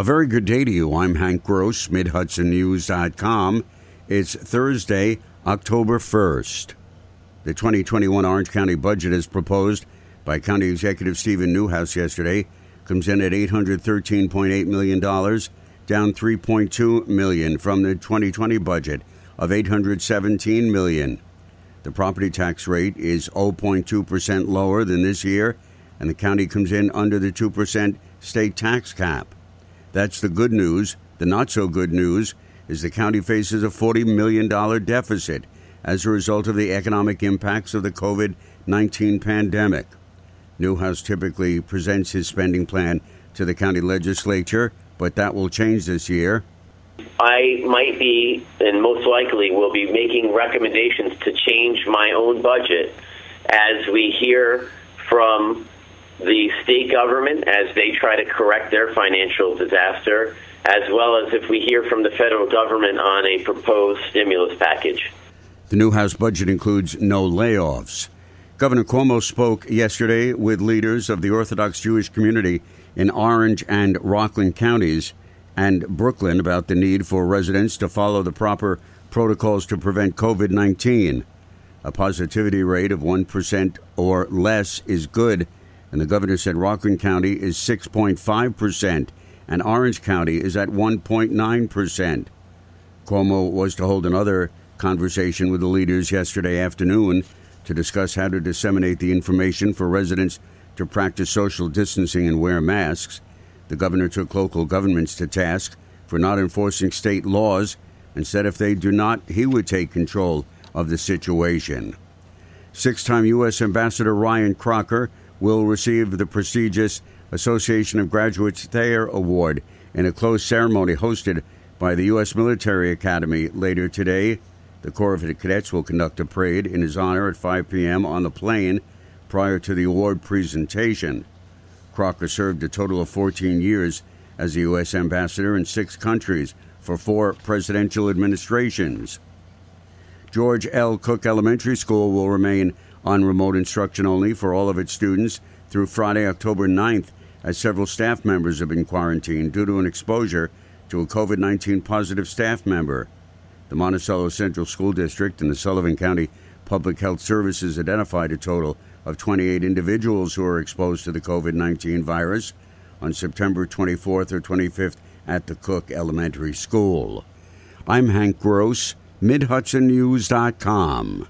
A very good day to you. I'm Hank Gross, MidHudsonNews.com. It's Thursday, October 1st. The 2021 Orange County budget as proposed by County Executive Steven Neuhaus yesterday comes in at $813.8 million, down 3.2 million from the 2020 budget of 817 million. The property tax rate is 0.2% lower than this year, and the county comes in under the 2% state tax cap. That's the good news. The not so good news is the county faces a $40 million deficit as a result of the economic impacts of the COVID 19 pandemic. Neuhaus typically presents his spending plan to the county legislature, but that will change this year. I might be, and most likely will be, making recommendations to change my own budget as we hear from the state government as they try to correct their financial disaster, as well as if we hear from the federal government on a proposed stimulus package. The Neuhaus budget includes no layoffs. Governor Cuomo spoke yesterday with leaders of the Orthodox Jewish community in Orange and Rockland counties and Brooklyn about the need for residents to follow the proper protocols to prevent COVID 19. A positivity rate of 1% or less is good and the governor said Rockland County is 6.5%, and Orange County is at 1.9%. Cuomo was to hold another conversation with the leaders yesterday afternoon to discuss how to disseminate the information for residents to practice social distancing and wear masks. The governor took local governments to task for not enforcing state laws and said if they do not, he would take control of the situation. Six time U.S. Ambassador Ryan Crocker will receive the prestigious Association of Graduates Thayer Award in a closed ceremony hosted by the U.S. Military Academy later today. The Corps of Cadets will conduct a parade in his honor at 5 p.m. on the Plain prior to the award presentation. Crocker served a total of 14 years as a U.S. ambassador in six countries for four presidential administrations. George L. Cooke Elementary School will remain on remote instruction only for all of its students through Friday, October 9th, as several staff members have been quarantined due to an exposure to a COVID 19 positive staff member. The Monticello Central School District and the Sullivan County Public Health Services identified a total of 28 individuals who were exposed to the COVID 19 virus on September 24th or 25th at the Cooke Elementary School. I'm Hank Gross, MidHudsonNews.com.